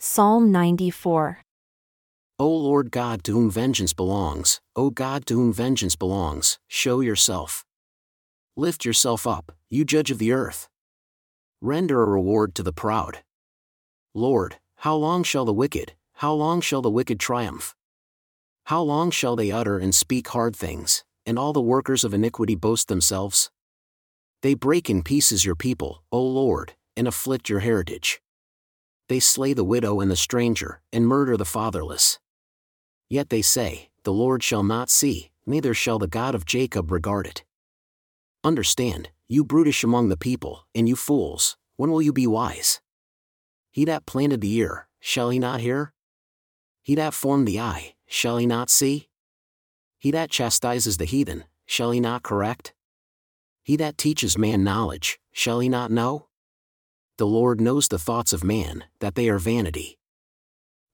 Psalm 94. O Lord God to whom vengeance belongs, O God to whom vengeance belongs, show yourself. Lift yourself up, you judge of the earth. Render a reward to the proud. Lord, how long shall the wicked, how long shall the wicked triumph? How long shall they utter and speak hard things, and all the workers of iniquity boast themselves? They break in pieces your people, O Lord, and afflict your heritage. They slay the widow and the stranger, and murder the fatherless. Yet they say, The Lord shall not see, neither shall the God of Jacob regard it. Understand, you brutish among the people, and you fools, when will you be wise? He that planted the ear, shall he not hear? He that formed the eye, shall he not see? He that chastises the heathen, shall he not correct? He that teaches man knowledge, shall he not know? The Lord knows the thoughts of man, that they are vanity.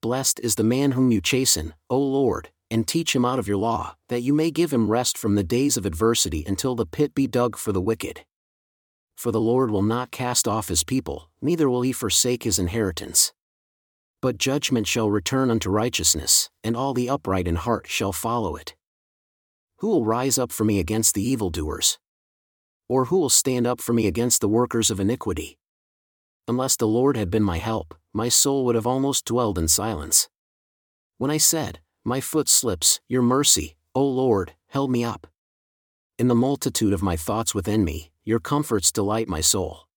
Blessed is the man whom you chasten, O Lord, and teach him out of your law, that you may give him rest from the days of adversity until the pit be dug for the wicked. For the Lord will not cast off his people, neither will he forsake his inheritance. But judgment shall return unto righteousness, and all the upright in heart shall follow it. Who will rise up for me against the evildoers? Or who will stand up for me against the workers of iniquity? Unless the Lord had been my help, my soul would have almost dwelled in silence. When I said, My foot slips, your mercy, O Lord, held me up. In the multitude of my thoughts within me, your comforts delight my soul.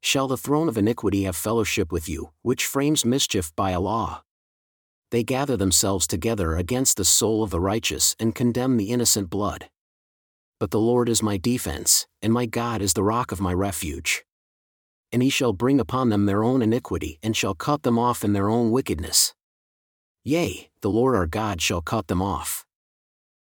Shall the throne of iniquity have fellowship with you, which frames mischief by a law? They gather themselves together against the soul of the righteous and condemn the innocent blood. But the Lord is my defense, and my God is the rock of my refuge and he shall bring upon them their own iniquity and shall cut them off in their own wickedness. Yea, the Lord our God shall cut them off.